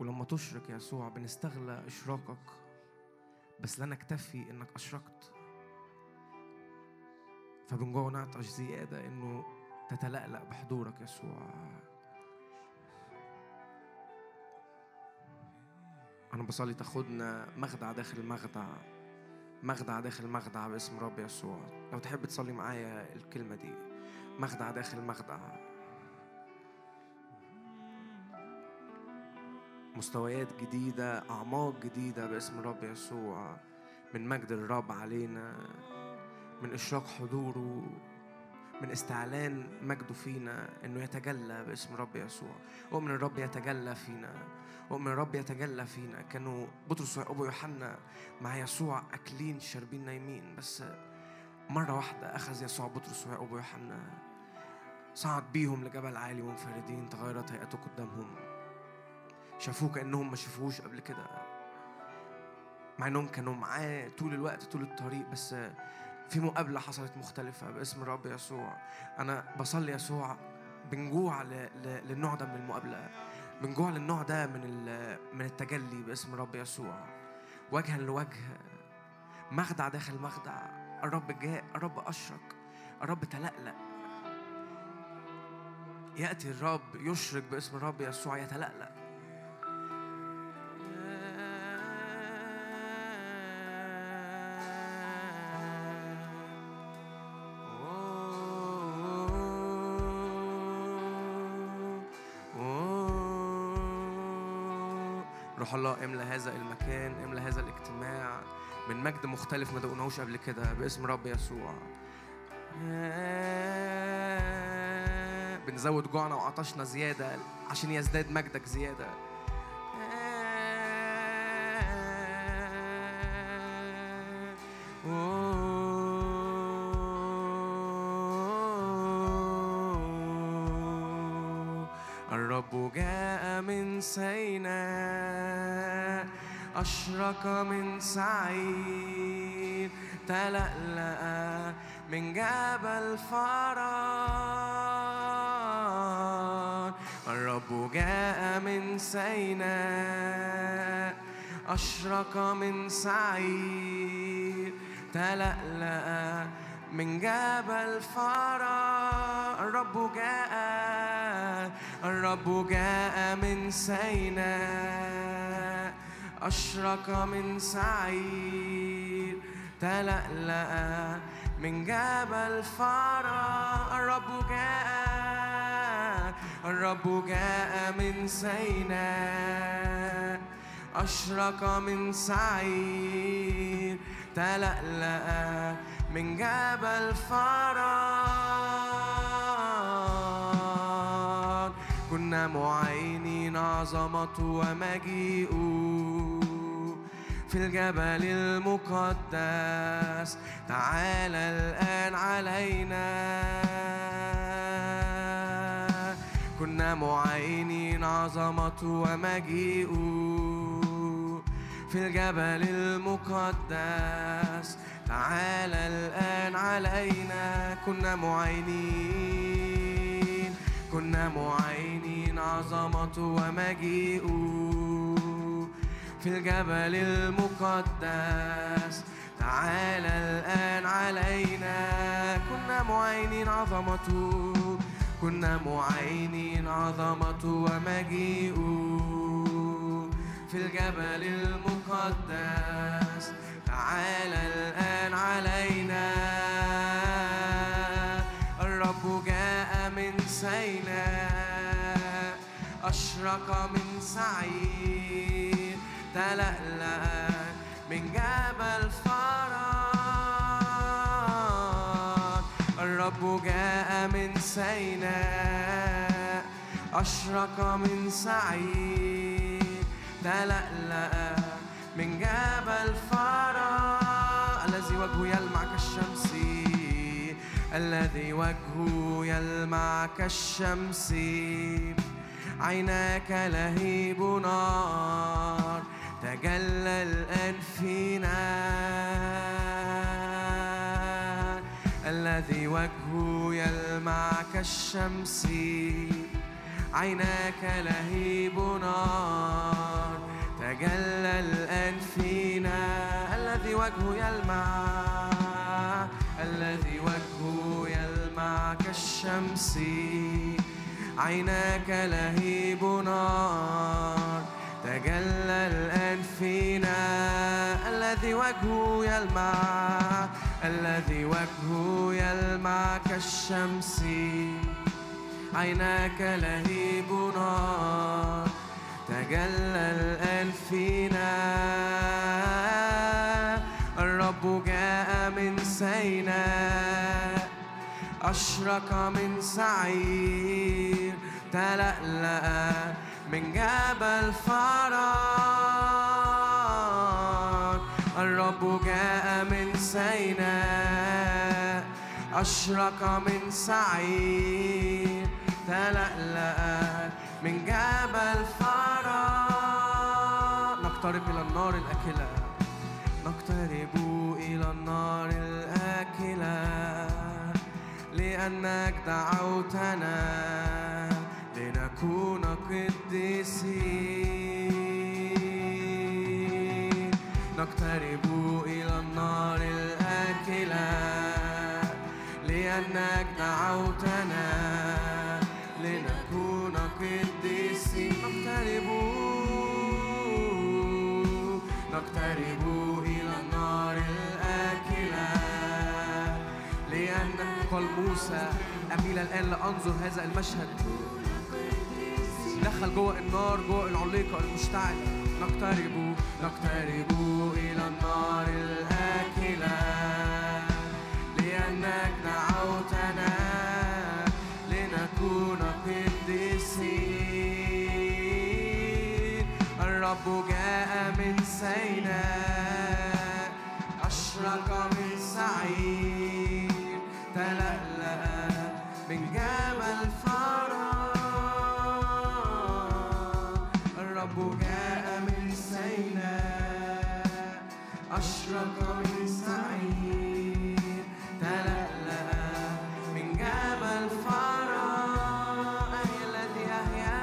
ولما تشرق يا يسوع بنستغلى إشراقك بس لا نكتفي إنك أشرقت. فمن جوه نعطش زيادة إنه تتلألأ بحضورك يسوع. أنا بصلي تاخدنا مخدع داخل المخدع مخدع داخل المخدع باسم رب يسوع. لو تحب تصلي معايا الكلمة دي مخدع داخل مخدع. مستويات جديدة أعماق جديدة باسم الرب يسوع. من مجد الرب علينا من إشراق حضوره من استعلان مجده فينا إنه يتجلى باسم الرب يسوع. اؤمن الرب يتجلى فينا اؤمن الرب يتجلى فينا. كانوا بطرس ويعقوب ويوحنا مع يسوع أكلين شاربين نايمين. بس مرة واحدة أخذ يسوع بطرس ويعقوب ويوحنا صعد بيهم لجبل عالي منفردين تغيرت هيئته قدامهم. شافوه كأنهم ما شافوهوش قبل كده. مع إنهم كانوا معاه طول الوقت طول الطريق بس في مقابلة حصلت مختلفة باسم الرب يسوع. أنا بصلي يسوع بنجوع للنوع ده من المقابلة. بنجوع للنوع ده من من التجلي باسم الرب يسوع. وجها لوجه. مخدع داخل مخدع. الرب جاء الرب أشرق. الرب تلألأ. يأتي الرب يشرق باسم الرب يسوع يتلألأ. روح الله املى هذا المكان املى هذا الاجتماع. من مجد مختلف ما دقناهوش قبل كده باسم رب يسوع. بنزود جوعنا وعطشنا زيادة عشان يزداد مجدك زيادة. أشرق من سعيد تلألأ من جبل فران الرب جاء من سيناء أشرق من سعيد تلألأ من جبل فرا الرب جاء الرب جاء من سيناء. أشرق من سعير. تلألأ من جبل فرا الرب جاء الرب جاء من سيناء. أشرق من سعير. تلألأ من جبل فران كنا معينين عظمة ومجيء في الجبل المقدس. تعالى الآن علينا. كنا معينين عظمة ومجيء في الجبل المقدس. تعالى الآن علينا. كنا معينين كنا معينين عظمة ومجيء في الجبل المقدس. تعالى الآن علينا. كنا معينين عظمته كنا معينين عظمة ومجيء في الجبل المقدس. تعالى الآن علينا. الرب جاء من سيناء أشرق من سعيد. من جبل الرب جاء من سيناء أشرق من سعيد تلألأ من جبل فرا الذي وجهه يلمع كالشمس الذي وجهه يلمع كالشمس عيناك لهيب نار. تجلى الآن فينا الذي وجهه يلمع كالشمس عيناك لهيب نار. تجلى الآن فينا الذي وجهه يلمع. الذي وجهه يلمع كالشمس عيناك لهيب نار. تجلى الآن فينا. الذي وجهه يلمع الذي وجهه يلمع كالشمس. عيناك لهيب نار تجلى الآن فينا. الرب جاء من سيناء أشرق من سعير. تلألأ من جبل فرات الرب جاء من سيناء أشرق من سعير تلألأ من جبل فرات نقترب إلى النار الأكلة نقترب إلى النار الآكلة. لأنك دعوتنا لنكون قديسين. نقترب إلى النار الآكلة لأنك دعوتنا لنكون قديسين. نقترب نقترب إلى النار الآكلة لأن قال موسى أميل الآن لأنظر هذا المشهد. دخل جوه النار جوه العليقة المشتعلة نقترب نقترب إلى النار الآكلة لأنك دعوتنا لنكون الرب جاء من سيناء أشرق من سعير أشرق من سعير تلألأ من جبل فرات أهي الذي أحيا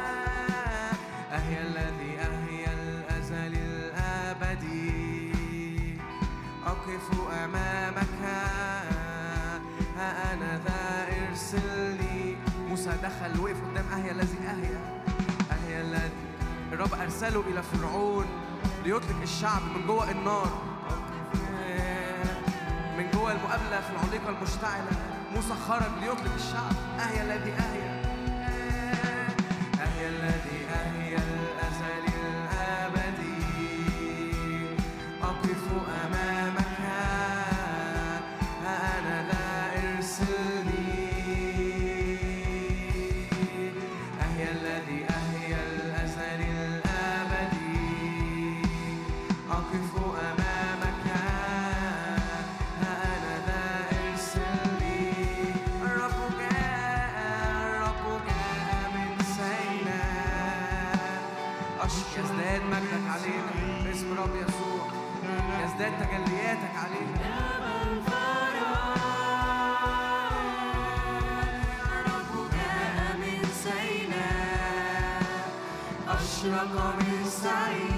أهي الذي أحيا الأزل الأبدي. أقف أمامك ها أنا ذا إرسلني. موسى دخل وقف قدام أهيا الذي أهيا أهيا الذي الرب أرسله إلى فرعون ليطلق الشعب من جوه النار. من جوه المقابلة في العليقة المشتعلة موسى خرج ليطلق الشعب. أهيا الذي أهيا. أهيا الذي أهيا الأزل الأبدي. أقف أمامك يزداد تجلياتك علينا أشرق من سعير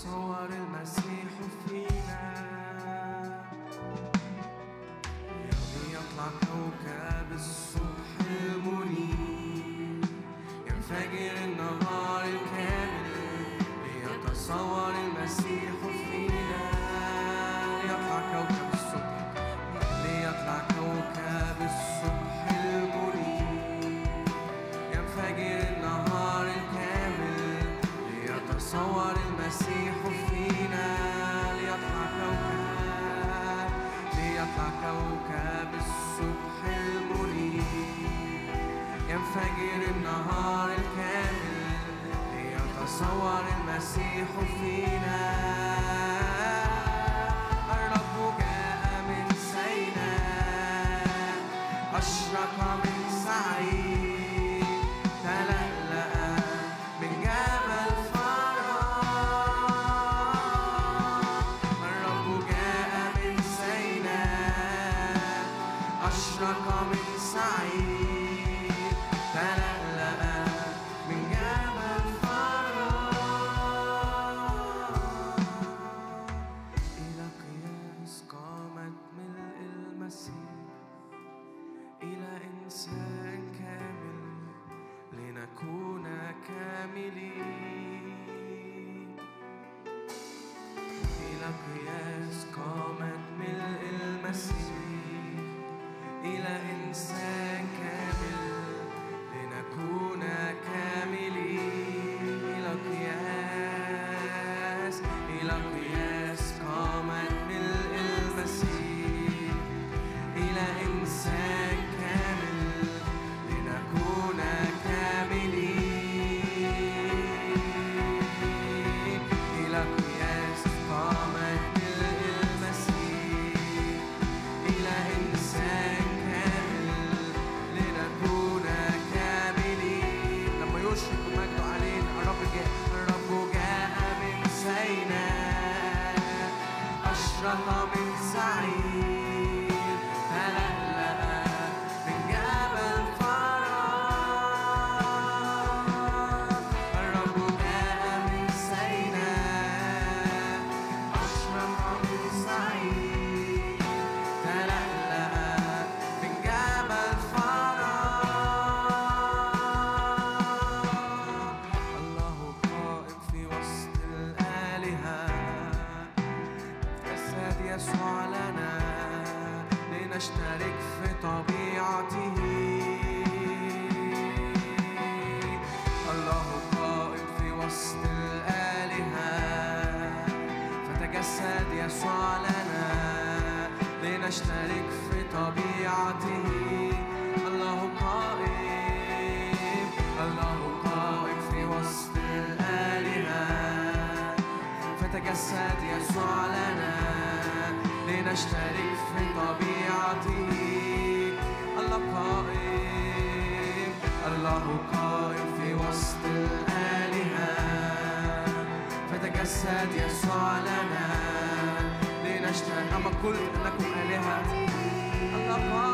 ليتصور المسيح فينا. ليتصور المسيح فينا ليطلع كوكب ليطلع كوكب الصبح المنير. ينفجر النهار الكامل ليتصور المسيح فينا. الرب جاء من سيناء أشرق من الله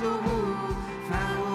اطلبوا فهو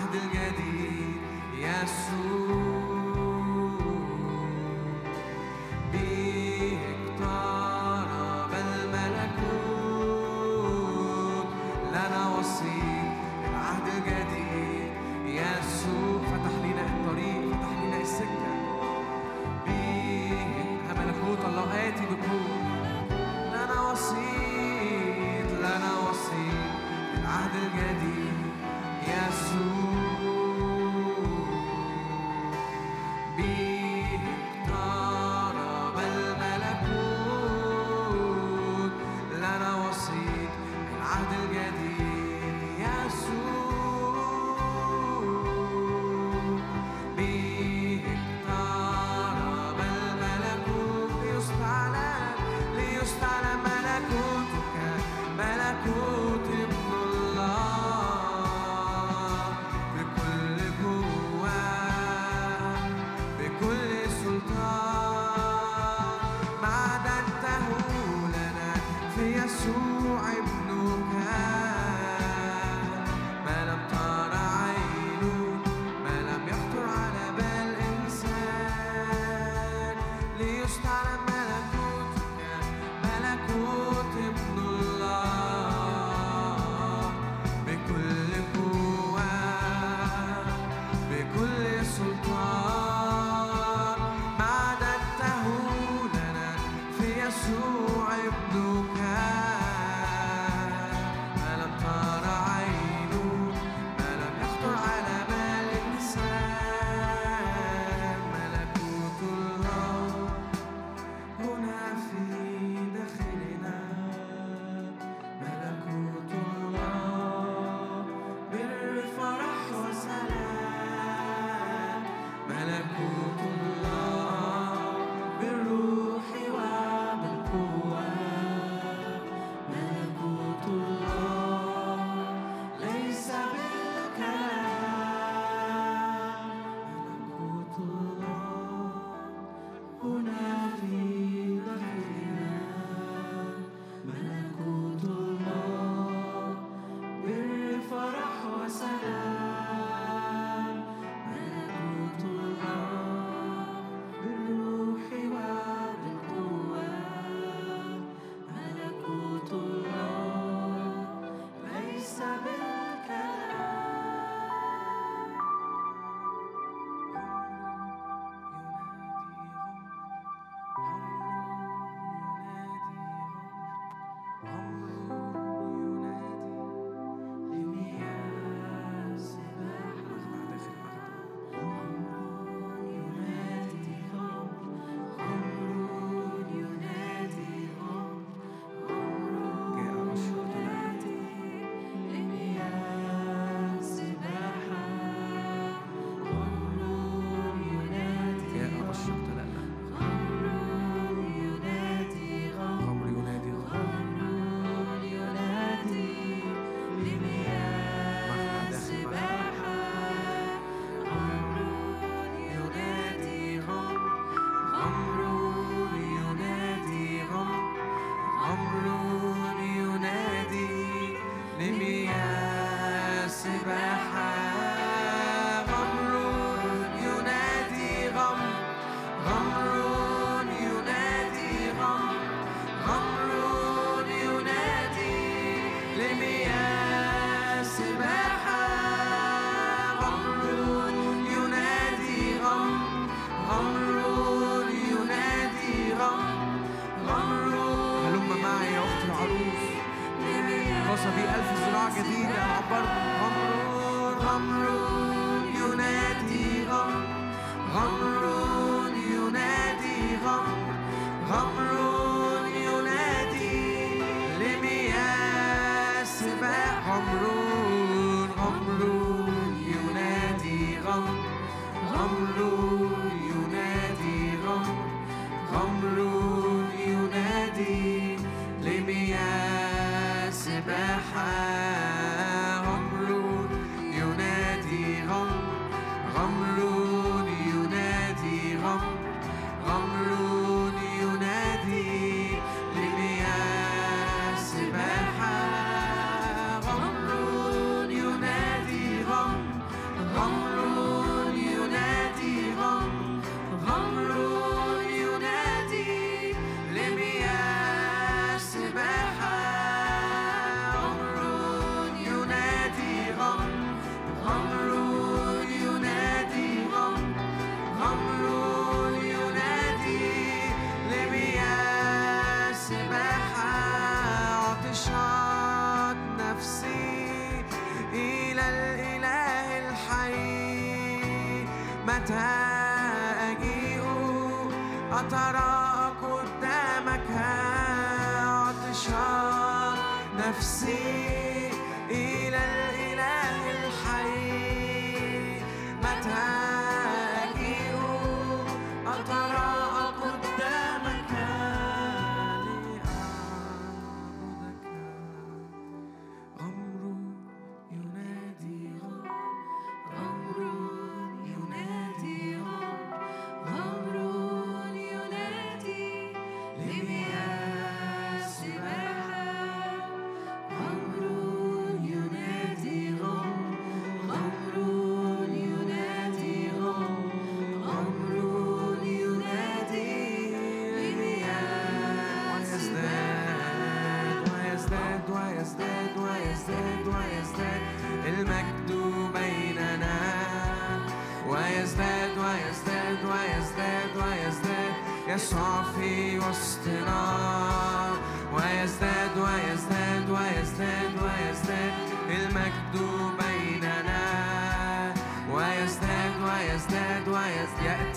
العهد الجديد يسوع.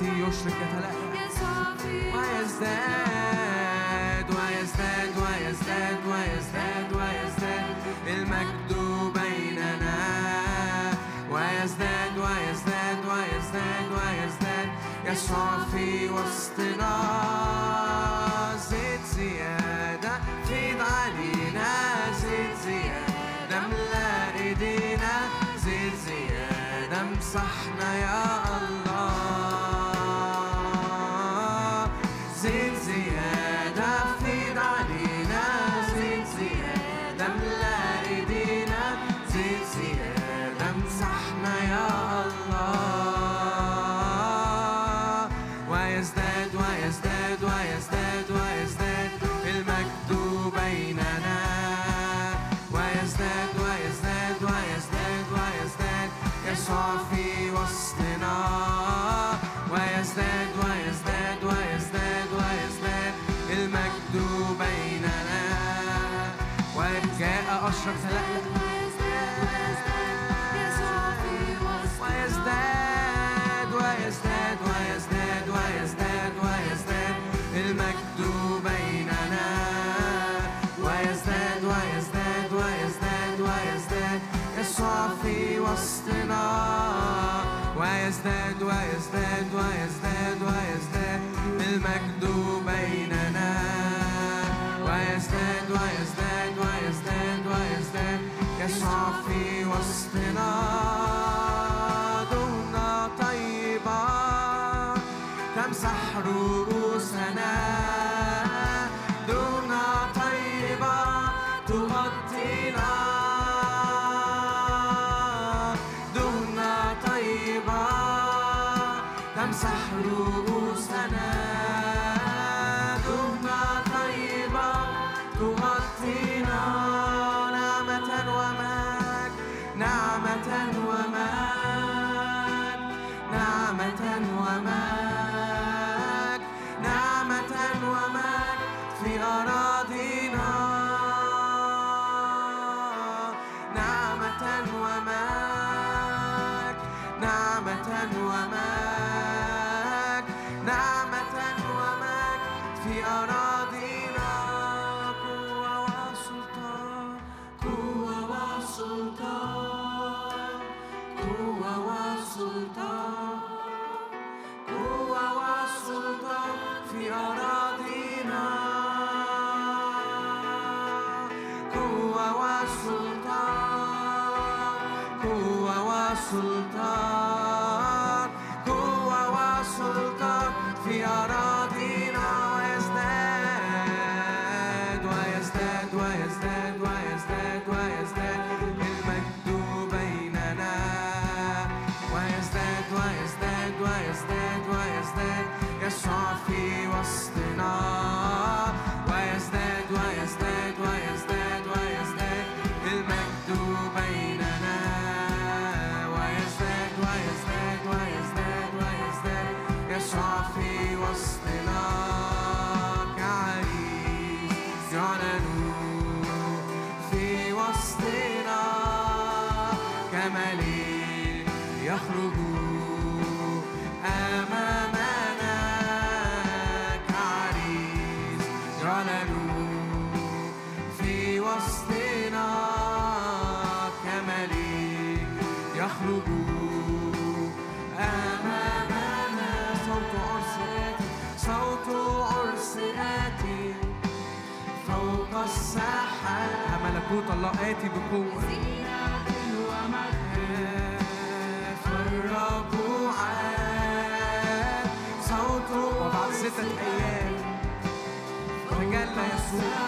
التي يشرك يتلألأ ويزداد ويزداد ويزداد ويزداد ويزداد المجد بيننا. ويزداد ويزداد ويزداد ويزداد يسوع في وسطنا. زيد زيادة فيض علينا زيد زيادة املأ ايدينا زيد زيادة امسحنا يا الله. ويزداد ويزداد ويزداد ويزداد المجد بيننا. وجاء أشرف تلألأ ويزداد ويزداد يسوع في وسطنا. ويزداد ويزداد ويزداد ويزداد المجد بيننا. ويزداد ويزداد ويزداد ويزداد يسوع في وسطنا دهنا طيبة تمسح الله آتي بقوة. زينة وبعد ستة أيام تجلى يسوع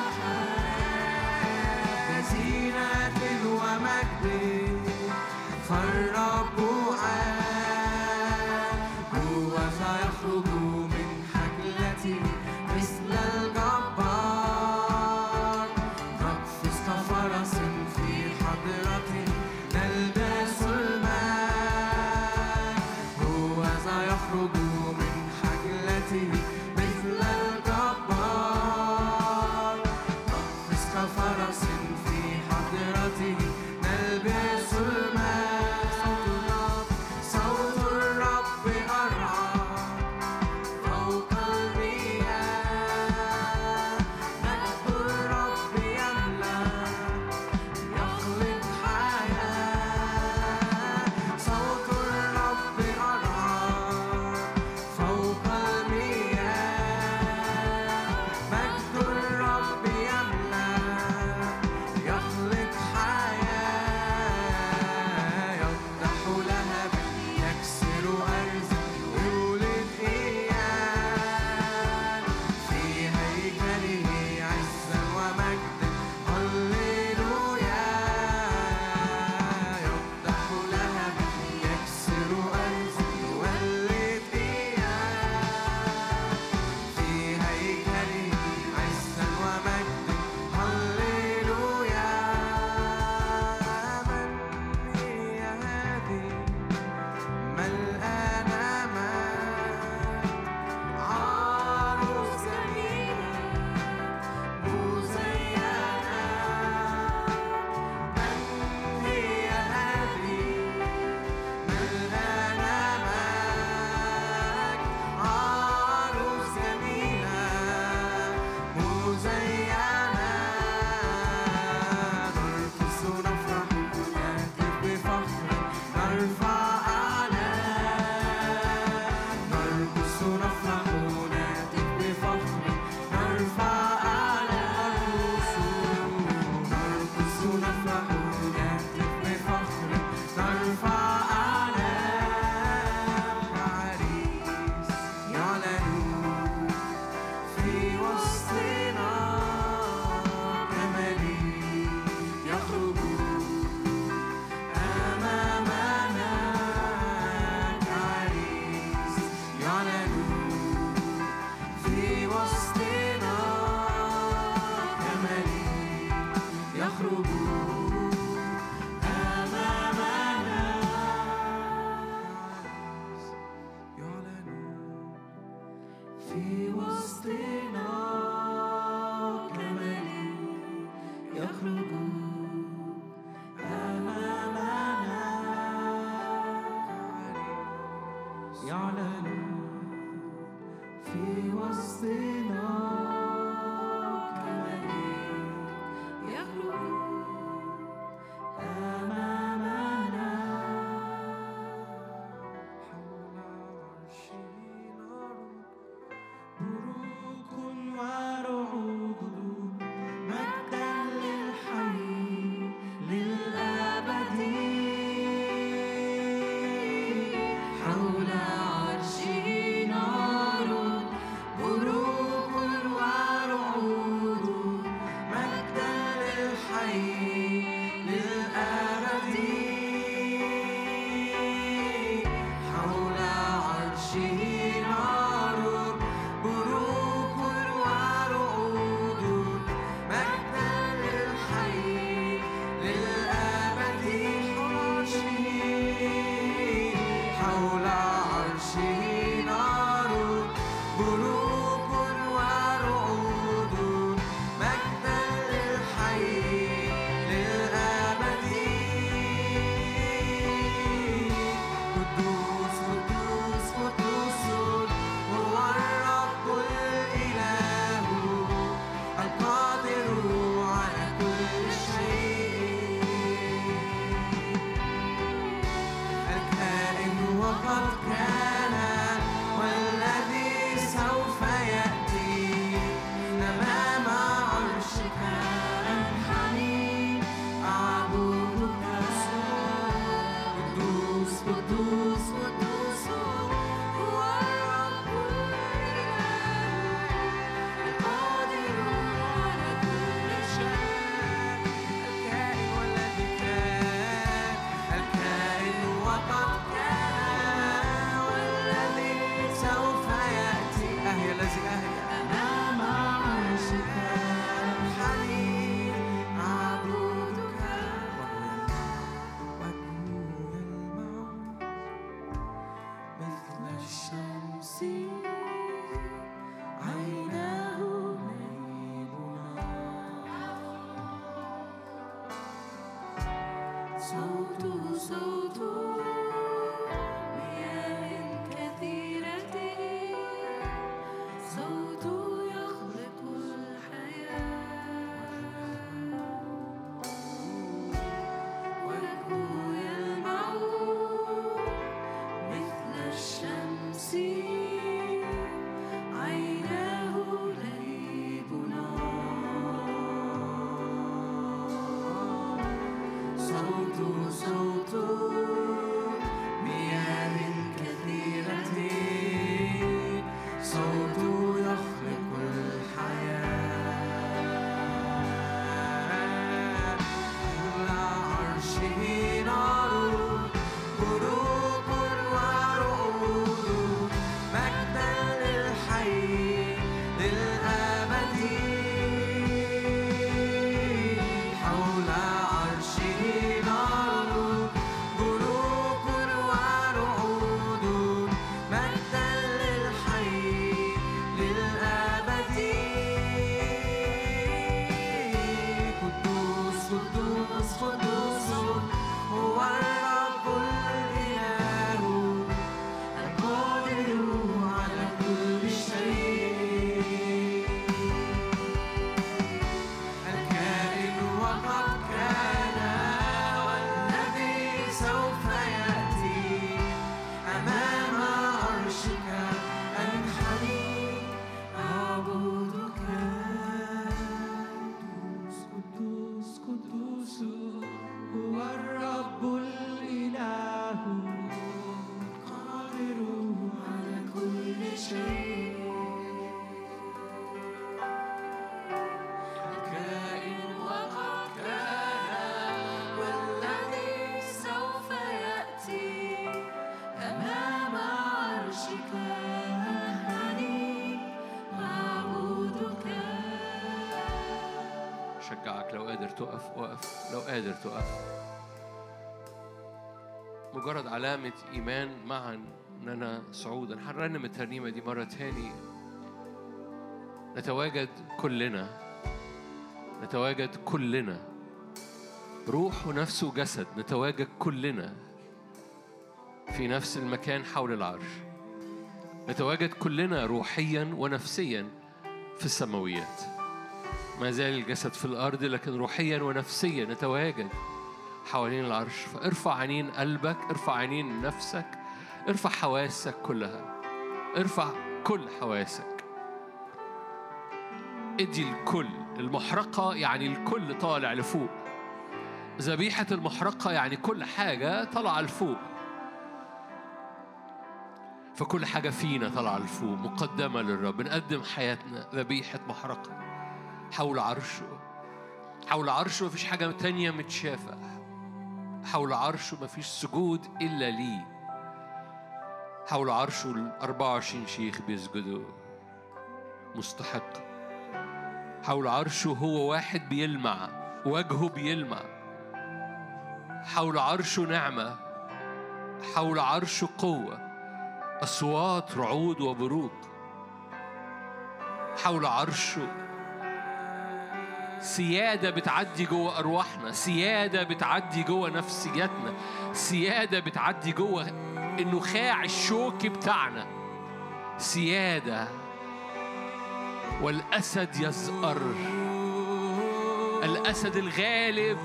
مجرد علامة إيمان معا إننا صعودا. هنرنم الترنيمة دي مرة تاني. نتواجد كلنا. نتواجد كلنا. روح ونفس وجسد. نتواجد كلنا في نفس المكان حول العرش. نتواجد كلنا روحيا ونفسيا في السماويات. ما زال الجسد في الأرض لكن روحيا ونفسيا نتواجد. حوالين العرش. فارفع عينين قلبك ارفع عينين نفسك ارفع حواسك كلها. ارفع كل حواسك. ادي الكل. المحرقة يعني الكل طالع لفوق. ذبيحة المحرقة يعني كل حاجة طالعة لفوق. فكل حاجة فينا طالعة لفوق مقدمة للرب. بنقدم حياتنا ذبيحة محرقة حول عرشه. حول عرشه مفيش حاجة تانية متشافة. حول عرشه مفيش سجود إلا ليه. حول عرشه ال 24 شيخ بيسجدوا. مستحق. حول عرشه هو واحد بيلمع وجهه بيلمع. حول عرشه نعمة حول عرشه قوة. أصوات رعود وبروق. حول عرشه سيادة بتعدي جوه أرواحنا سيادة بتعدي جوه نفسياتنا سيادة بتعدي جوه النخاع الشوكي بتاعنا. سيادة والأسد يزأر الأسد الغالب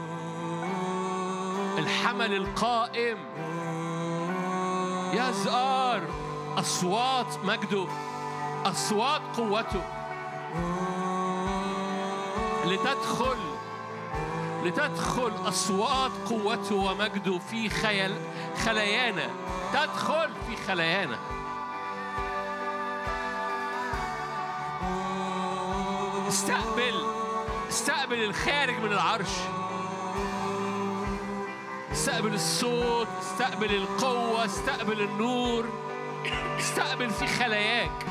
الحمل القائم يزأر أصوات مجده أصوات قوته. لتدخل لتدخل أصوات قوته ومجده في خيال خلايانا. تدخل في خلايانا. استقبل استقبل الخارج من العرش. استقبل الصوت استقبل القوة استقبل النور. استقبل في خلاياك.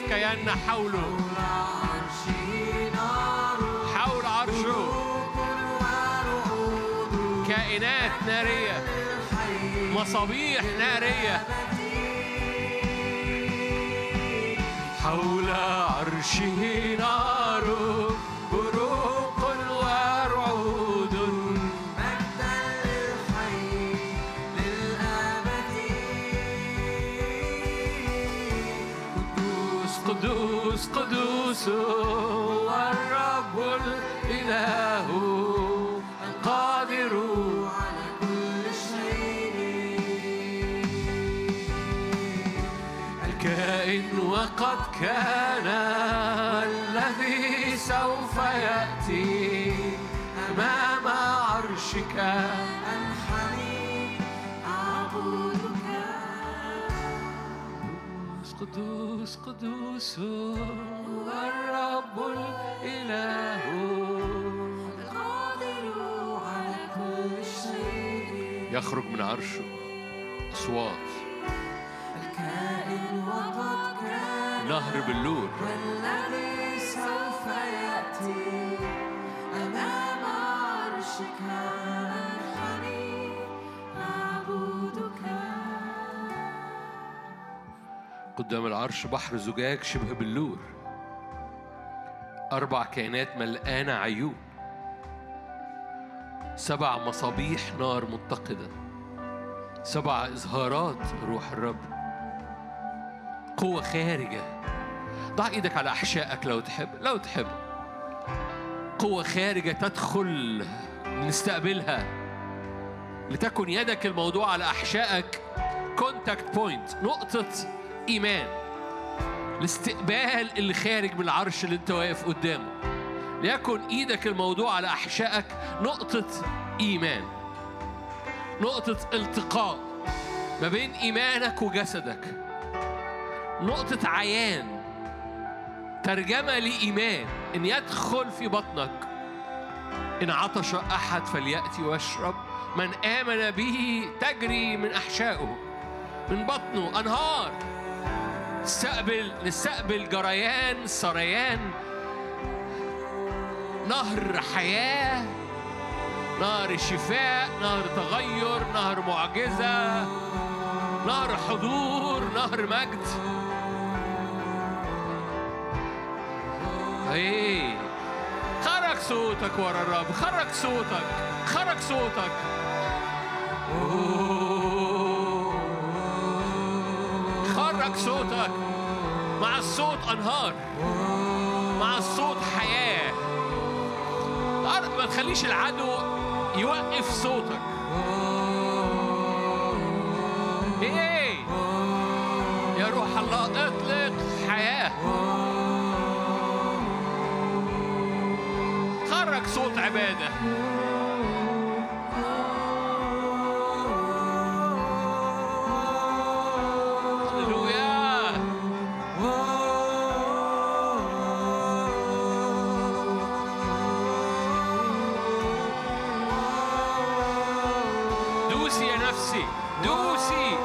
في كياننا حوله. حول عرشه. كائنات نارية. مصابيح نارية. حول عرشه نار قدوس هو الرب الإله القادر على كل شيء. الكائن وقد كان الذي سوف يأتي أمام عرشك. أنحني أعبدك. قدوس قدوس هو الرب الإله. القادر على كل شيء. يخرج من عرشه أصوات. الكائن وقد كان. نهر باللور والذي سوف يأتي. أمام عرشك أنحني. أعبدك. قدام العرش بحر زجاج شبه بلور أربع كائنات ملقانة عيون. سبع مصابيح نار متقدة. سبع إظهارات روح الرب. قوة خارجة. ضع إيدك على أحشائك لو تحب لو تحب. قوة خارجة تدخل نستقبلها. لتكن يدك الموضوع على أحشائك. contact point نقطة إيمان. الاستقبال اللي خارج من العرش اللي أنت واقف قدامه. ليكن إيدك الموضوع على أحشائك نقطة إيمان نقطة التقاء ما بين إيمانك وجسدك نقطة عيان ترجمة لإيمان إن يدخل في بطنك. إن عطش أحد فليأتي واشرب من آمن به تجري من أحشائه. من بطنه أنهار. نستقبل نستقبل جريان سريان نهر حياة نهر شفاء نهر تغير نهر معجزة نهر حضور نهر مجد. إيه خرج صوتك ورا الرب خرج صوتك خرج صوتك. خرج صوتك. مع الصوت أنهار. مع الصوت حياة. أر- ما تخليش العدو يوقف صوتك. إيه؟ يا روح الله اطلق حياة. خرج صوت عبادة. نفسي دوسي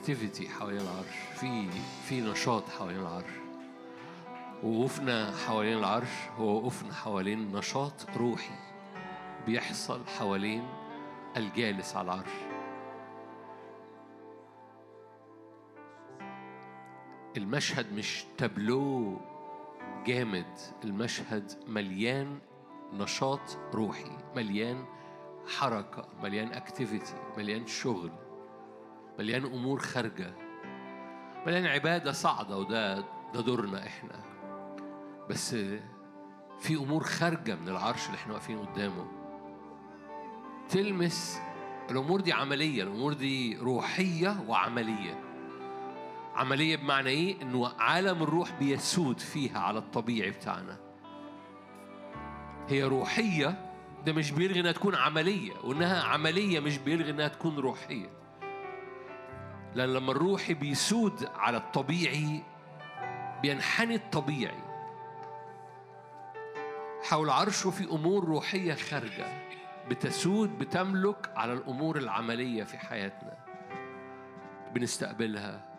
activity حوالين العرش في في نشاط حوالين العرش. وقوفنا حوالين العرش هو وقوفنا حوالين نشاط روحي بيحصل حوالين الجالس على العرش. المشهد مش تابلو جامد المشهد مليان نشاط روحي مليان حركة مليان activity مليان شغل. مليان أمور خارجة مليان عبادة صاعدة وده ده دورنا إحنا. بس في أمور خارجة من العرش اللي إحنا واقفين قدامه. تلمس الأمور دي عملية الأمور دي روحية وعملية. عملية بمعنى إيه؟ إنه عالم الروح بيسود فيها على الطبيعي بتاعنا. هي روحية ده مش بيلغي إنها تكون عملية وإنها عملية مش بيلغي إنها تكون روحية. لأن لما الروحي بيسود على الطبيعي بينحني الطبيعي. حول عرشه في أمور روحية خارجة بتسود بتملك على الأمور العملية في حياتنا. بنستقبلها.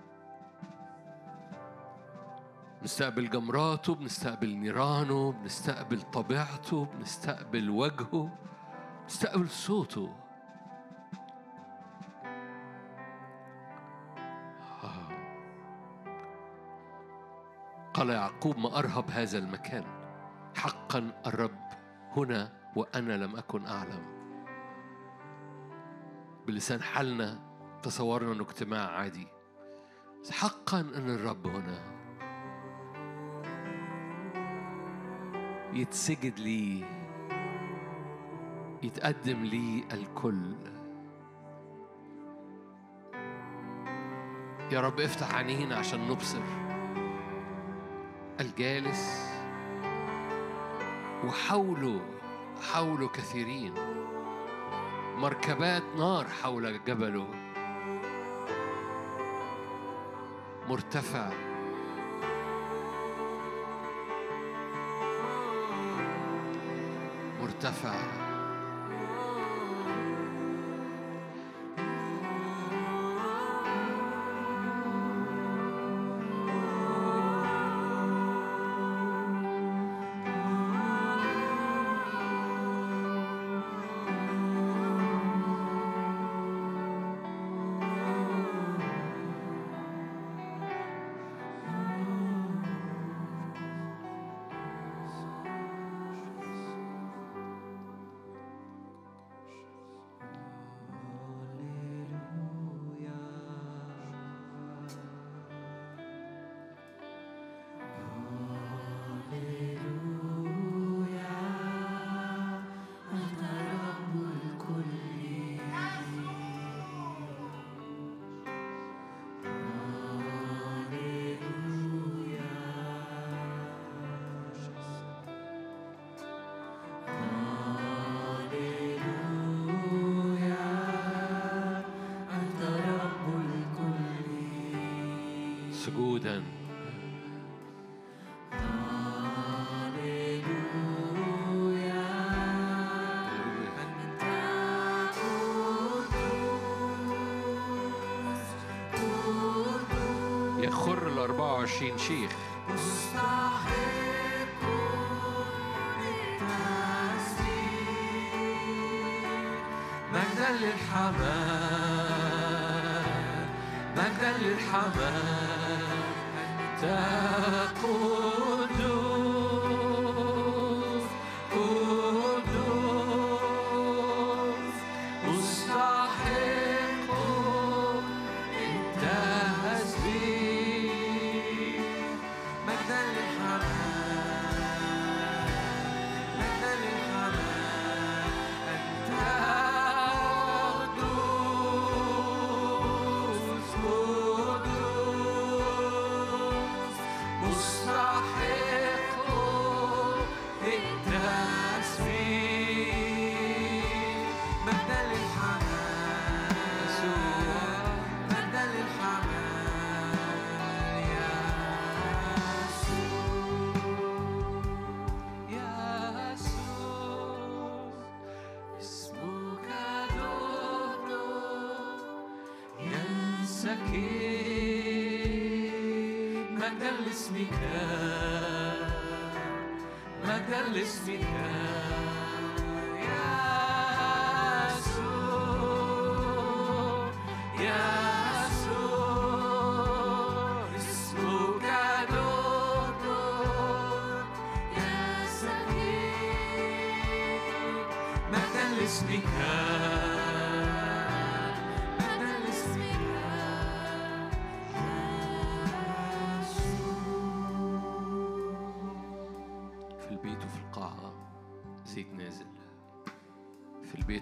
بنستقبل جمراته بنستقبل نيرانه بنستقبل طبيعته بنستقبل وجهه بنستقبل صوته. قال يعقوب ما أرهب هذا المكان. حقا الرب هنا وأنا لم أكن أعلم. بلسان حالنا تصورنا أنه اجتماع عادي. حقا أن الرب هنا. يتسجد لي. يتقدم لي الكل. يا رب افتح عينينا عشان نبصر. الجالس وحوله حوله كثيرين. مركبات نار حول جبله. مرتفع. مرتفع.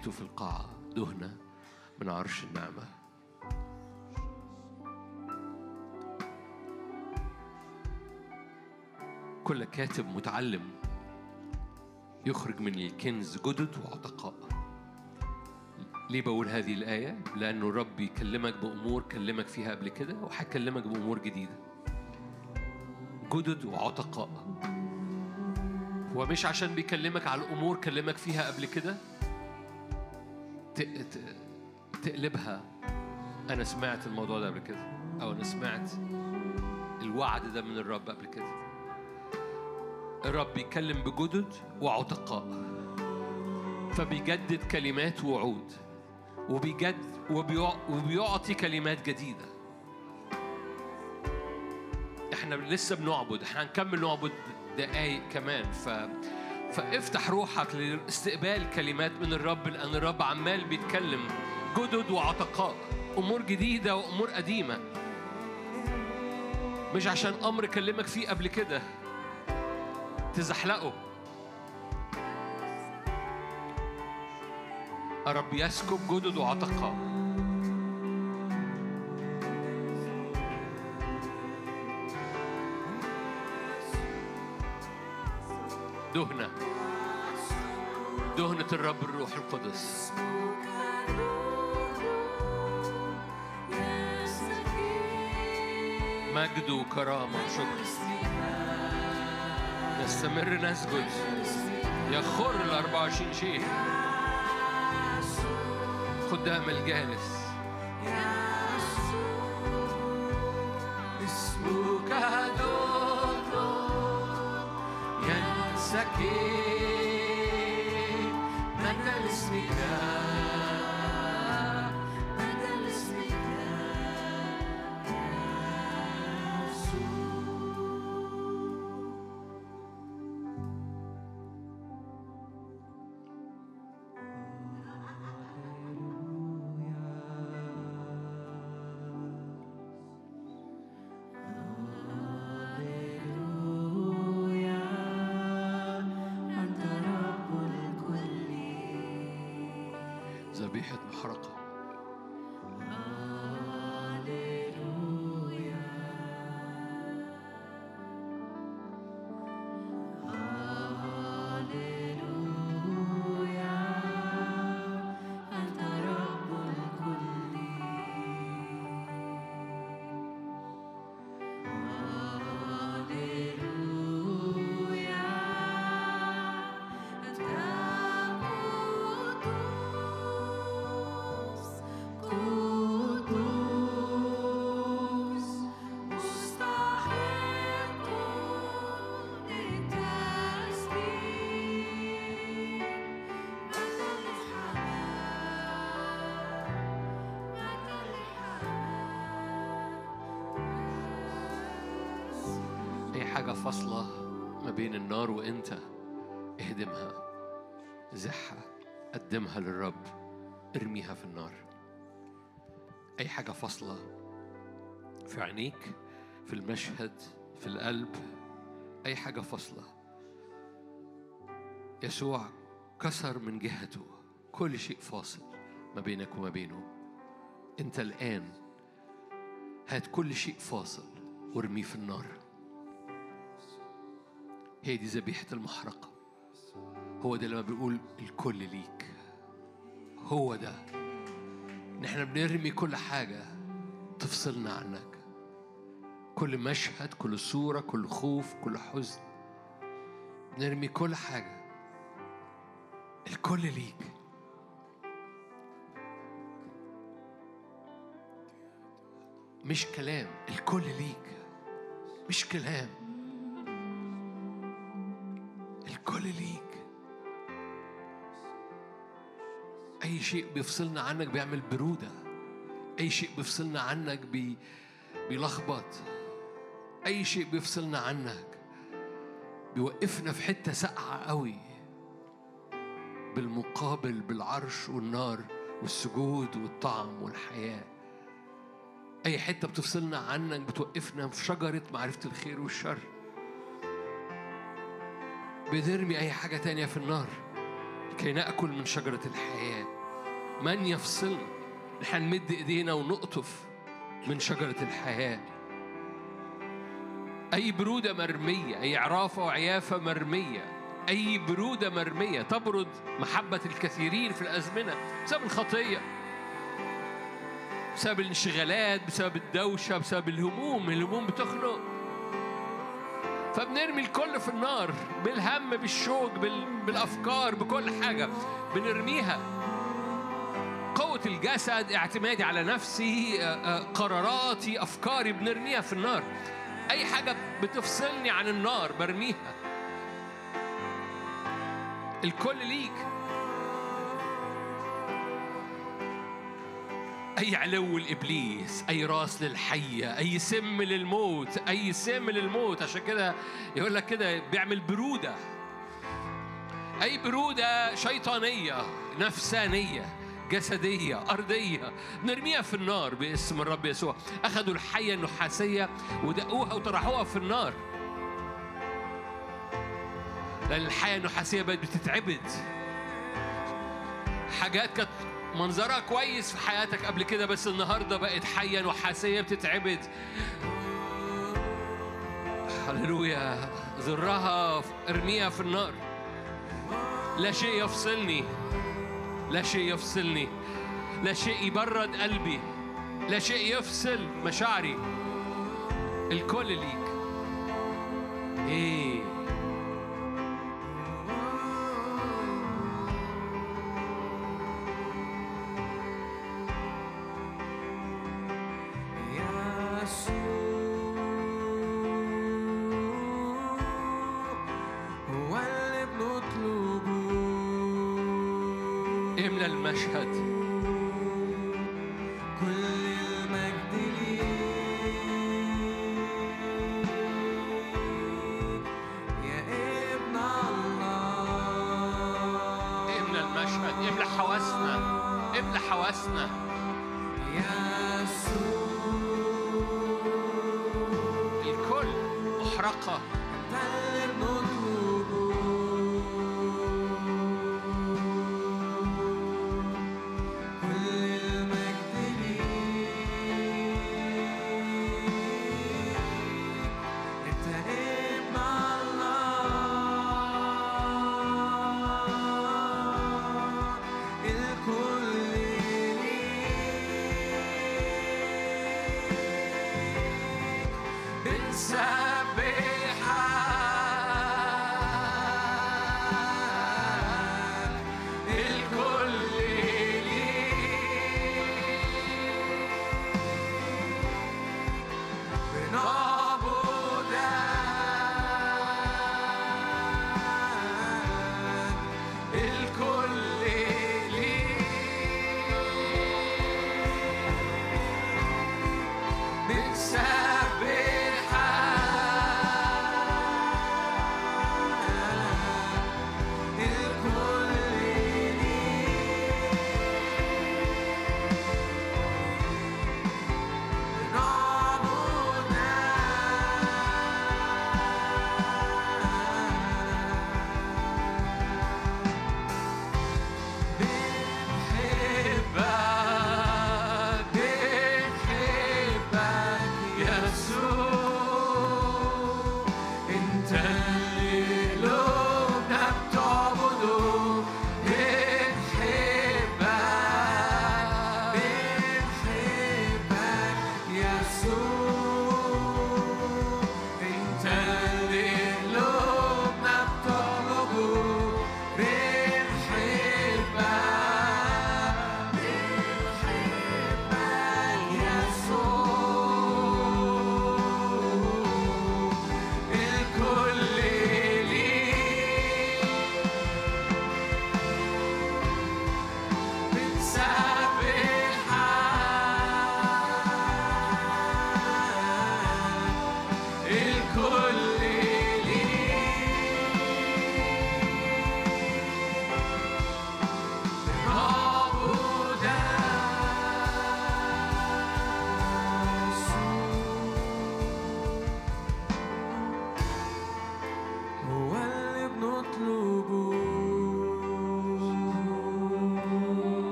في البيت وفي القاعة دهنة من عرش النعمة. كل كاتب متعلم يخرج من الكنز جدد وعتقاء. ليه بقول هذه الآية؟ لأنه الرب بيكلمك بأمور كلمك فيها قبل كده وهيكلمك بأمور جديدة. جدد وعتقاء. هو مش عشان بيكلمك على الأمور كلمك فيها قبل كده تقلبها. أنا سمعت الموضوع ده قبل كده أو أنا سمعت الوعد ده من الرب قبل كده. الرب بيتكلم بجدد وعتقاء فبيجدد كلمات ووعود وبيجد وبيع- وبيعطي كلمات جديدة. إحنا لسه بنعبد إحنا هنكمل نعبد دقايق كمان. ف فافتح روحك لاستقبال كلمات من الرب لأن الرب عمال بيتكلم جدد وعتقاء أمور جديدة وأمور قديمة. مش عشان أمر كلمك فيه قبل كده تزحلقه. الرب يسكب جدد وعتقاء. دهنة الرب الروح القدس. مجد وكرامة وشكر. نستمر نسجد. يخر ال 24 شيء قدام الجالس. اسمك دور ينسكي. مجد لاسمك حاجة فاصلة ما بين النار وأنت اهدمها زحها قدمها للرب ارميها في النار. أي حاجة فاصلة في عينيك في المشهد في القلب أي حاجة فاصلة. يسوع كسر من جهته كل شيء فاصل ما بينك وما بينه. أنت الآن هات كل شيء فاصل وارميه في النار. هي دي ذبيحة المحرقة. هو ده لما بيقول الكل ليك. هو ده. ان إحنا بنرمي كل حاجة تفصلنا عنك. كل مشهد كل صورة كل خوف كل حزن. نرمي كل حاجة. الكل ليك. مش كلام. الكل ليك. مش كلام. أي شيء بيفصلنا عنك بيعمل برودة. أي شيء بيفصلنا عنك بي بيلخبط. أي شيء بيفصلنا عنك بيوقفنا في حتة ساقعة قوي. بالمقابل بالعرش والنار والسجود والطعم والحياة. أي حتة بتفصلنا عنك بتوقفنا في شجرة معرفة الخير والشر. بنرمي أي حاجة تانية في النار. لكي نأكل من شجرة الحياة. من يفصلنا نحن نمد إيدينا ونقطف من شجرة الحياة. أي برودة مرمية أي عرافة وعيافة مرمية أي برودة مرمية تبرد محبة الكثيرين في الأزمنة بسبب الخطية بسبب الانشغالات بسبب الدوشة بسبب الهموم الهموم بتخنق. فبنرمي الكل في النار بالهم بالشوق بال... بالأفكار بكل حاجة بنرميها. قوة الجسد اعتمادي على نفسي آه، آه، قراراتي أفكاري بنرميها في النار. أي حاجة بتفصلني عن النار برميها. الكل ليك. أي علو لإبليس أي راس للحية أي سم للموت أي سم للموت. عشان كده يقول لك كده بيعمل برودة. أي برودة شيطانية نفسانية. جسدية أرضية. نرميها في النار باسم الرب يسوع. أخذوا الحية النحاسية ودقوها وطرحوها في النار. لأن الحية النحاسية بقت بتتعبد. حاجات كانت منظرها كويس في حياتك قبل كده بس النهارده بقت حية نحاسية بتتعبد. هللويا. ذرها ارميها في النار. لا شيء يفصلني. لا شيء يفصلني. لا شيء يبرد قلبي. لا شيء يفصل مشاعري. الكل ليك. إيه.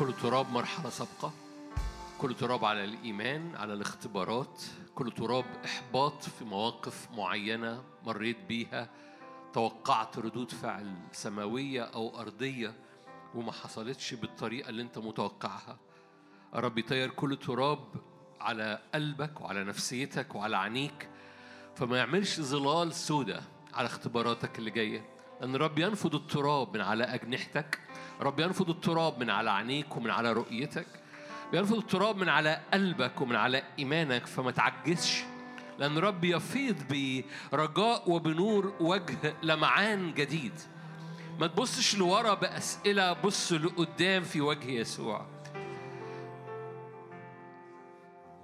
كل تراب مرحلة سابقة. كل تراب على الإيمان على الاختبارات. كل تراب إحباط في مواقف معينة مريت بيها. توقعت ردود فعل سماوية أو أرضية وما حصلتش بالطريقة اللي أنت متوقعها. رب يطير كل تراب على قلبك وعلى نفسيتك وعلى عينيك. فما يعملش ظلال سودة على اختباراتك اللي جاية. لأن الرب ينفض التراب من على أجنحتك. رب ينفض التراب من على عينيك ومن على رؤيتك بينفض التراب من على قلبك ومن على إيمانك فما تعجزش لأن رب يفيض برجاء وبنور وجه لمعان جديد. ما تبصش لورا بأسئلة بص لقدام في وجه يسوع.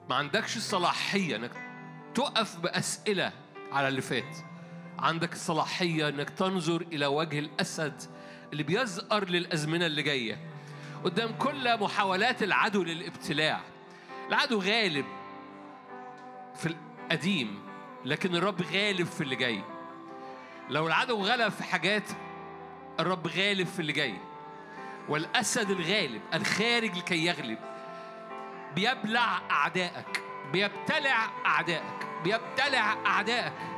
ما عندكش الصلاحية إنك تقف بأسئلة على اللي فات. عندك الصلاحية إنك تنظر إلى وجه الأسد اللي بيزقر للأزمنة اللي جاية. قدام كل محاولات العدو للابتلاع. العدو غالب في القديم لكن الرب غالب في اللي جاي. لو العدو غلب في حاجات الرب غالب في اللي جاي. والأسد الغالب الخارج لكي يغلب. بيبلع أعدائك بيبتلع أعدائك بيبتلع أعدائك.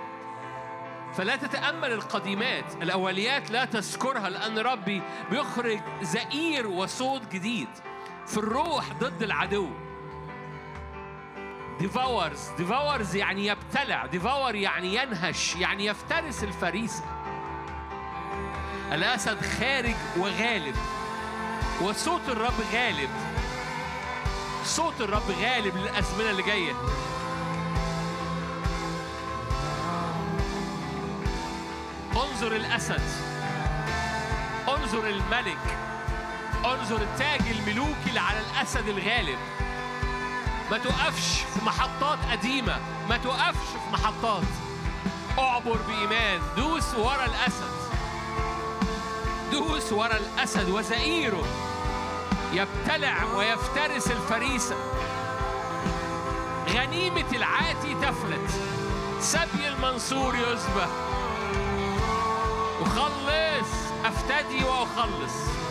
فلا تتأمل القديمات. الأوليات لا تذكرها لأن ربي بيخرج زئير وصوت جديد في الروح ضد العدو. devours devours يعني يبتلع. devour يعني ينهش يعني يفترس الفريسة. الأسد خارج وغالب. وصوت الرب غالب. صوت الرب غالب للأزمنة اللي جاية. انظر الأسد انظر الملك انظر التاج الملوكي اللي على الأسد الغالب. ما توقفش في محطات قديمة ما توقفش في محطات. اعبر بإيمان دوس ورا الأسد. دوس ورا الأسد وزئيره. يبتلع ويفترس الفريسة. غنيمة العاتي تفلت. سبي المنصور يذبح أخلص أفتدي وأخلص.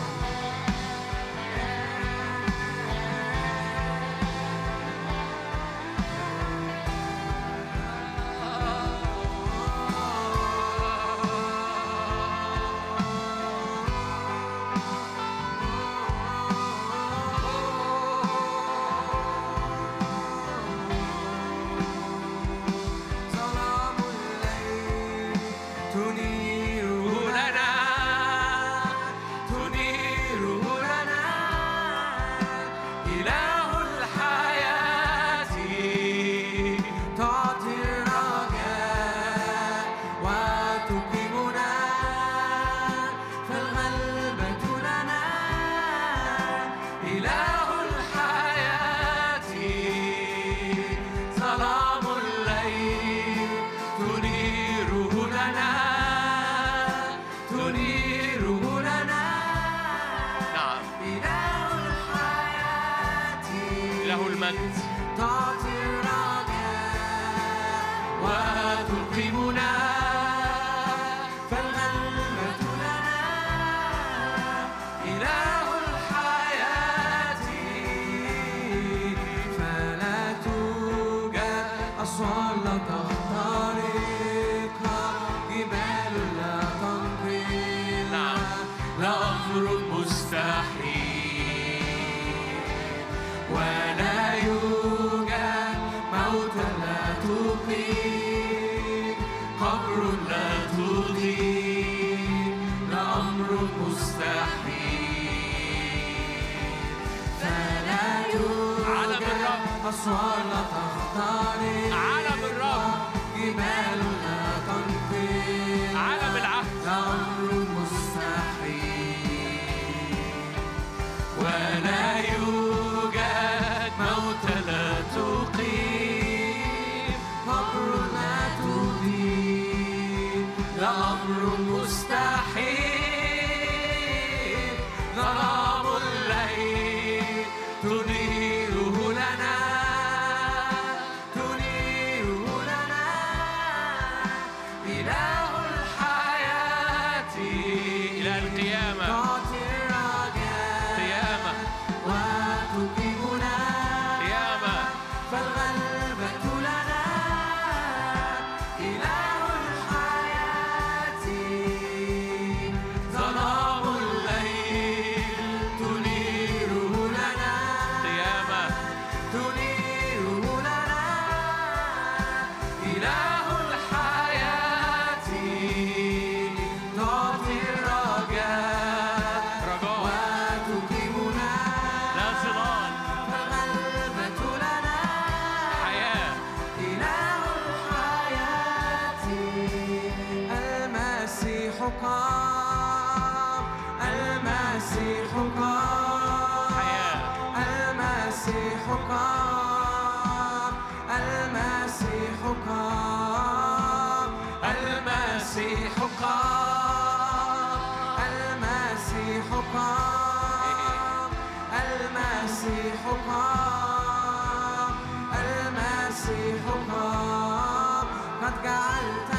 حكام قد جعلت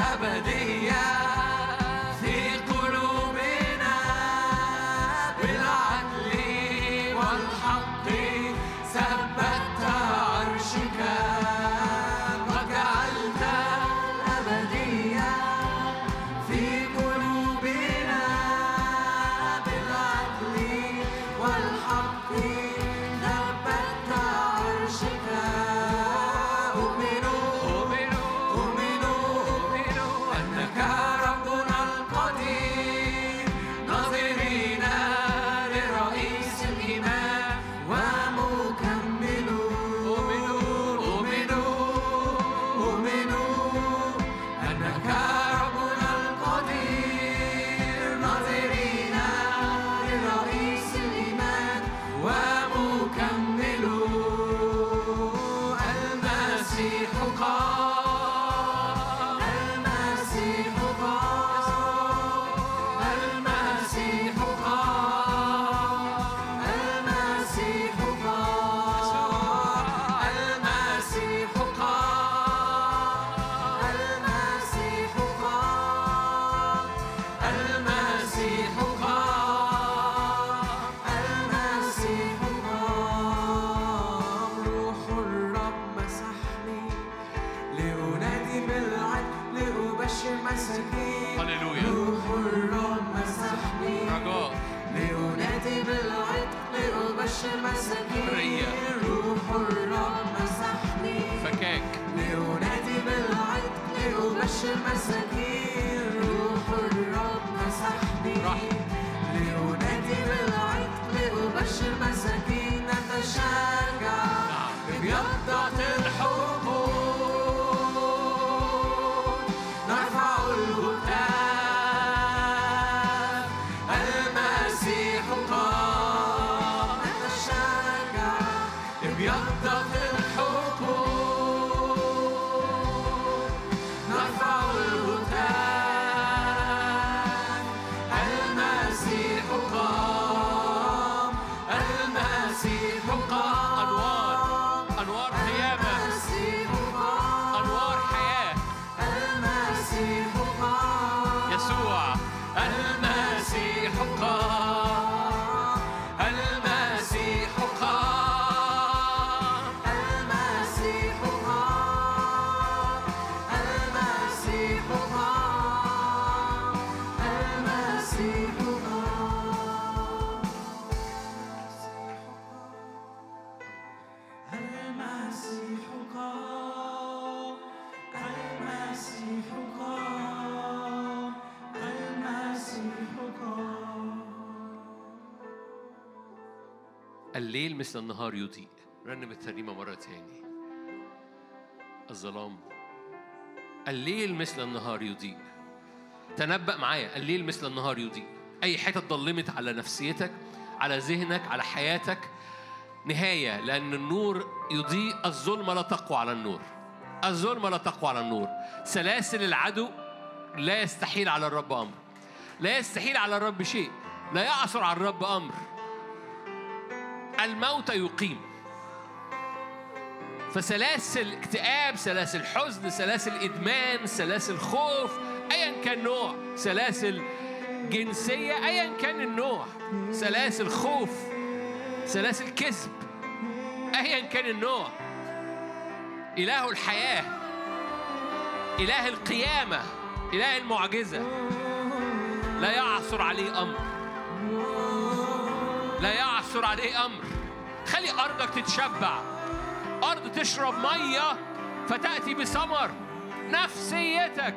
الأبدي حرية. روح الرب مسحني فكاك. لأنادي بالعدل لأبشر مساكين. روح الرب مسحني الليل مثل النهار يضيء رنم الترنيمة مرة تاني. الظلام. الليل مثل النهار يضيء تنبأ معايا. الليل مثل النهار يضيء أي حتة ضلمت على نفسيتك على ذهنك على حياتك؟ نهاية. لأن النور يضيء. الظلمة لا تقوى على النور. الظلمة لا تقوى على النور. سلاسل العدو لا يستحيل على الرب أمر. لا يستحيل على الرب شيء. لا يعثر على الرب أمر. الموت يقيم. فسلاسل اكتئاب سلاسل حزن سلاسل ادمان سلاسل خوف ايا كان نوع سلاسل جنسية ايا كان النوع سلاسل خوف سلاسل كذب ايا كان النوع. إله الحياة إله القيامة إله المعجزة. لا يعثر عليه أمر. لا يعثر عليه أمر. خلي أرضك تتشبع. أرض تشرب مية فتأتي بثمر نفسيتك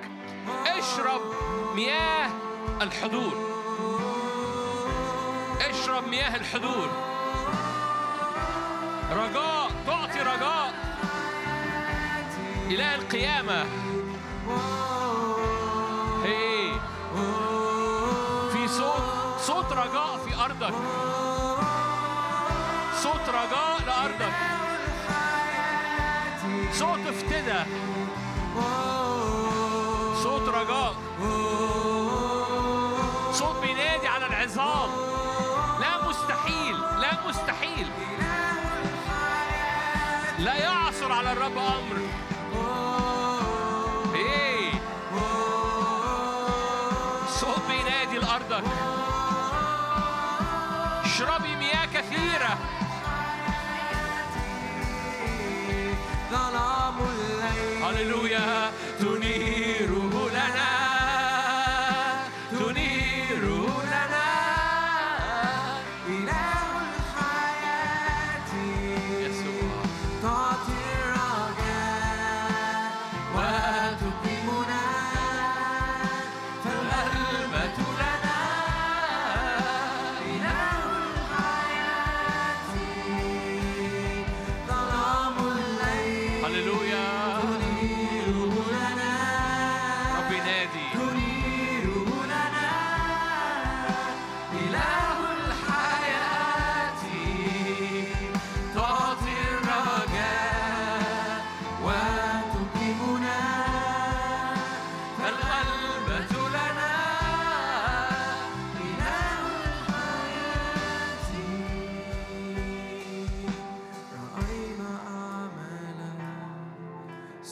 اشرب مياه الحضور اشرب مياه الحضور رجاء تعطي رجاء. اله القيامة. هي. في صوت صوت رجاء في أرضك. صوت رجاء لأرضك. صوت افتدى. صوت رجاء. صوت بينادي على العظام. لا مستحيل لا مستحيل. لا يعثر على الرب أمر. إيه. صوت بينادي لأرضك. اشربي هللويا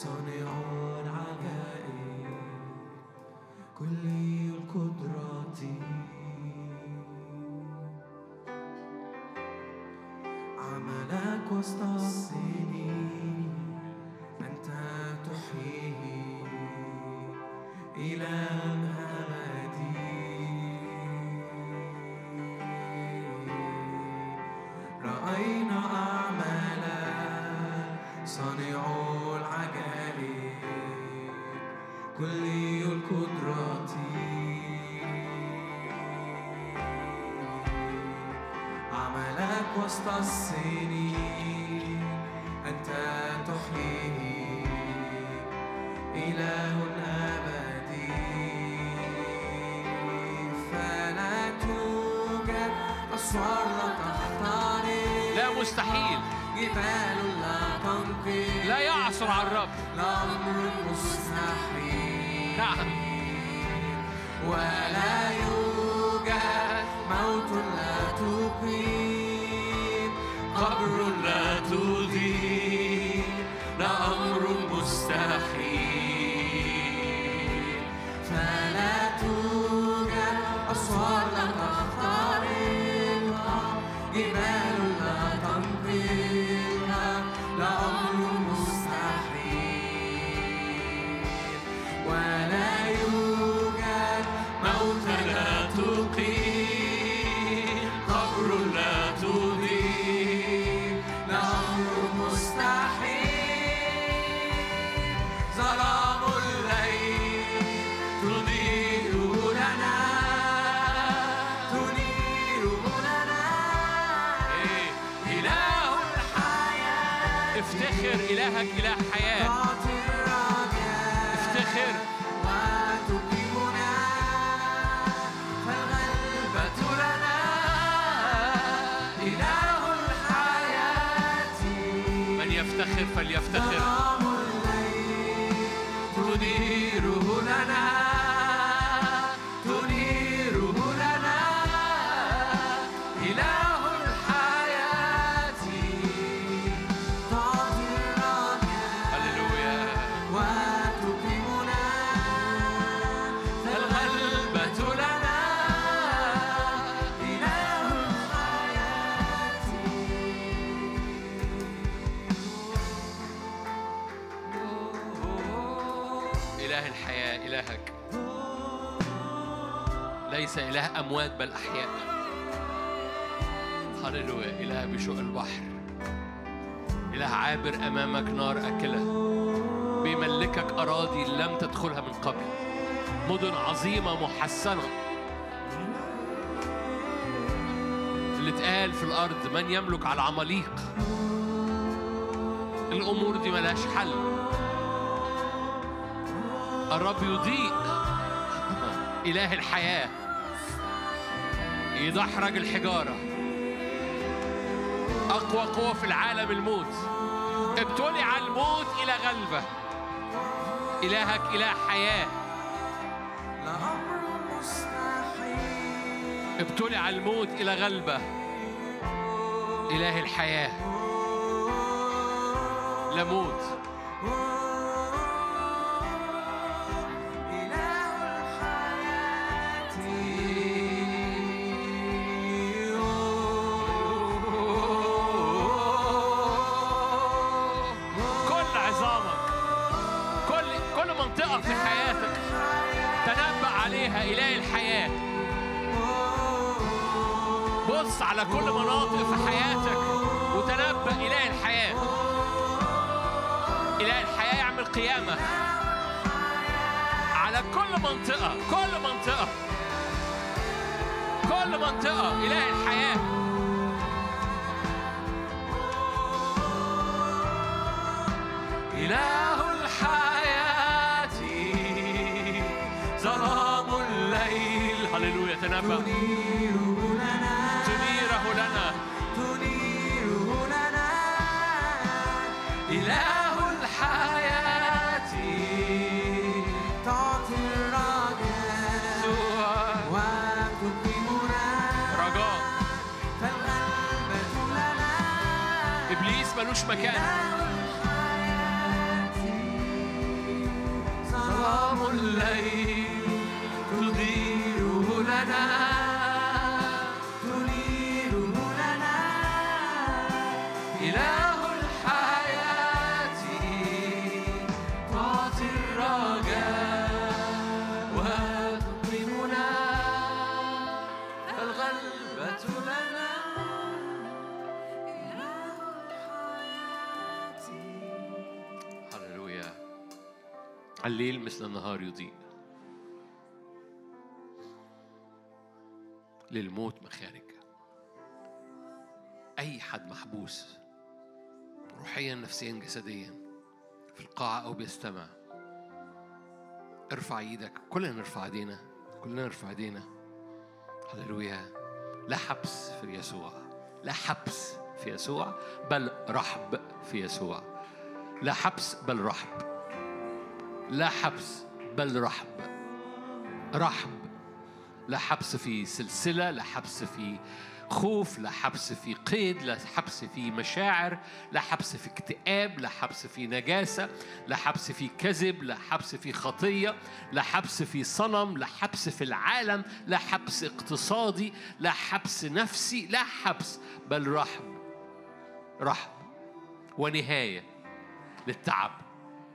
صانع العجائب كلي القدرات. عملك وسط السنين وسط السنين أنت تحييه إله أبدي. فلا توجد أسوار لا تخترق لا مستحيل. جبال لا تنقل لا يعثر على الرب. الأمر مستحيل. نعم. ولا يوجد موت لا تقيم قبر لا تضيء لا أمر مستحيل. فلا توجد أسوار لا تخترقها جبال إلهك إله حياة. افتخر. إله الحياة من يفتخر فليفتخر. بل أحياء هللويا. إله بشوق البحر. إله عابر أمامك نار أكلة. بيملكك أراضي لم تدخلها من قبل. مدن عظيمة محسنة. اللي اتقال في الأرض من يملك على العماليق؟ الأمور دي ملهاش حل. الرب يضيء إله الحياة. يدحرج الحجارة. أقوى قوة في العالم الموت. ابتلع الموت إلى غلبة. إلهك إله حياة. ابتلع الموت إلى غلبة. إله الحياة. لا موت تنيره لنا تنيره لنا إله الحياة تعطي الرجاء وتقيمنا رجاء فالغلبة لنا إبليس ملوش مكان ظلام الليل الليل مثل النهار يضيء. للموت مخارج أي حد محبوس روحيا نفسيا جسديا في القاعة أو بيستمع ارفع إيدك. كلنا نرفع إيدينا كلنا نرفع إيدينا. هللويا. لا حبس في يسوع. لا حبس في يسوع بل رحب في يسوع. لا حبس بل رحب. لا حبس بل رحب. رحب. لا حبس في سلسلة لا حبس في خوف لا حبس في قيد لا حبس في مشاعر لا حبس في اكتئاب لا حبس في نجاسة لا حبس في كذب لا حبس في خطية لا حبس في صنم لا حبس في العالم لا حبس اقتصادي لا حبس نفسي لا حبس بل رحب رحب ونهاية للتعب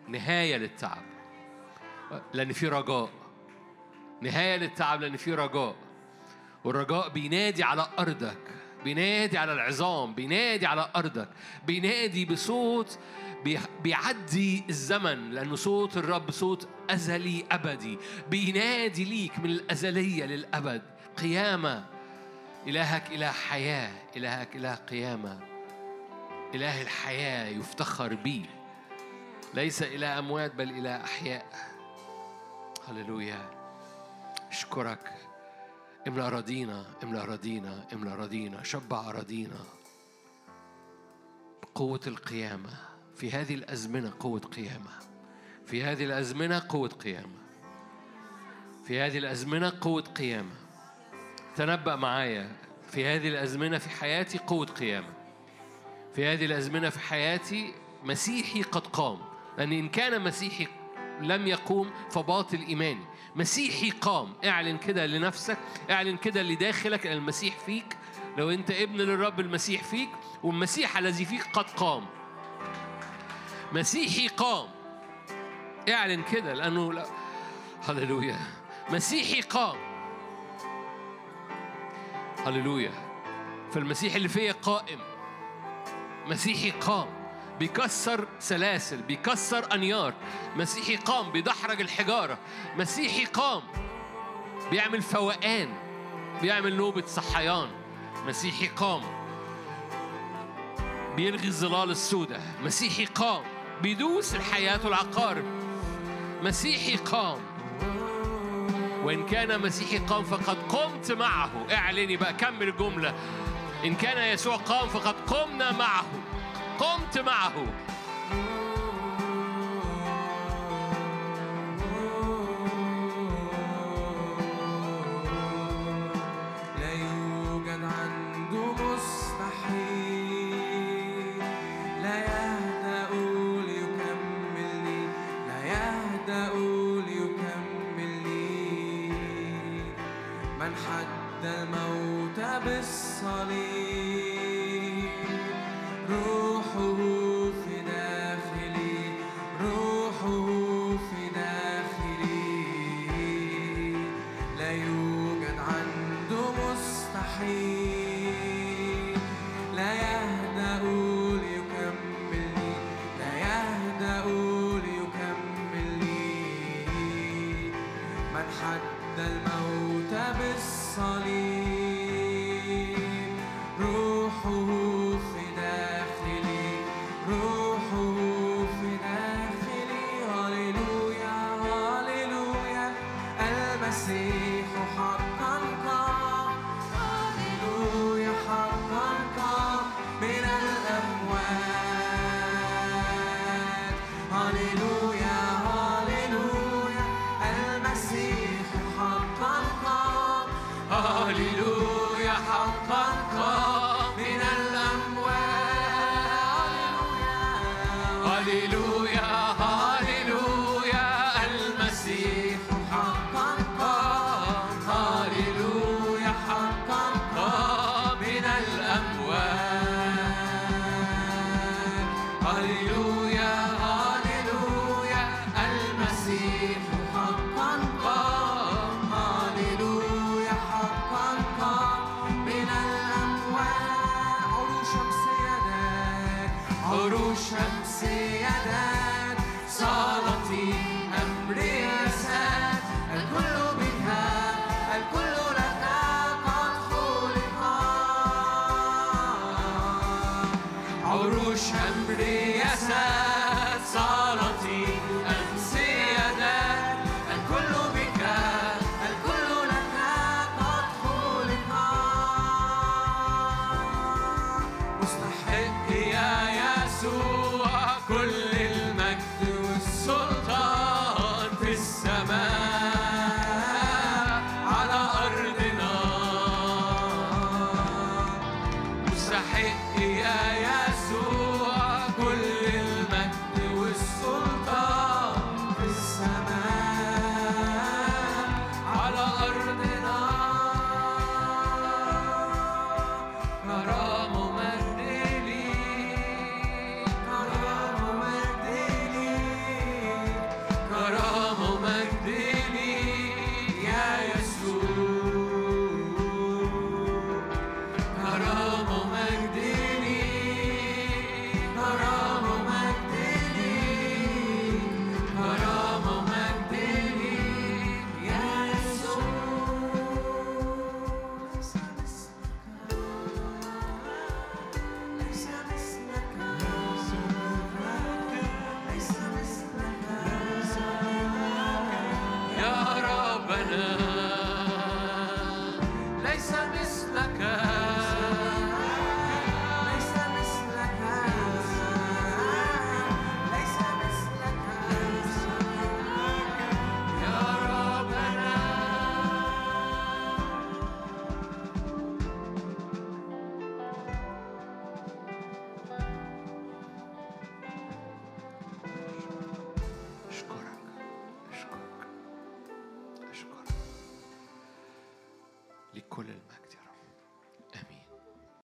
نهاية للتعب لأن في رجاء نهاية للتعب لأن في رجاء. والرجاء بينادي على أرضك بينادي على العظام بينادي على أرضك بينادي بصوت بي- بيعدي الزمن لأنه صوت الرب صوت أزلي أبدي. بينادي ليك من الأزلية للأبد. قيامة. إلهك إله حياة إلهك إله قيامة. إله الحياة يفتخر به ليس إله أموات بل إله أحياء. هللويا. أشكرك. املأ أراضينا املأ أراضينا املأ أراضينا شبع أراضينا قوة القيامة. في هذه الأزمنة قوة قيامة. في هذه الأزمنة قوة قيامة. في هذه الأزمنة قوة قيامة. تنبأ معايا. في هذه الأزمنة في حياتي قوة قيامة. في هذه الأزمنة في حياتي مسيحي قد قام. لأن إن كان مسيحي لم يقوم فباطل إيماني. مسيحي قام. اعلن كده لنفسك اعلن كده لداخلك أن المسيح فيك. لو أنت ابن للرب المسيح فيك والمسيح الذي فيك قد قام. مسيحي قام. اعلن كده لأنه لا. هللويا. مسيحي قام. هللويا. فالمسيح اللي فيا قائم. مسيحي قام. بيكسر سلاسل بيكسر أنيار. مسيحي قام بيدحرج الحجارة. مسيحي قام بيعمل فوقان بيعمل نوبة صحيان. مسيحي قام بيلغي الظلال السوداء مسيحي قام بيدوس الحياة والعقارب مسيحي قام. وإن كان مسيحي قام فقد قمت معه. اعلني بقى كمل الجملة إن كان يسوع قام فقد قمنا معه. قمت معه.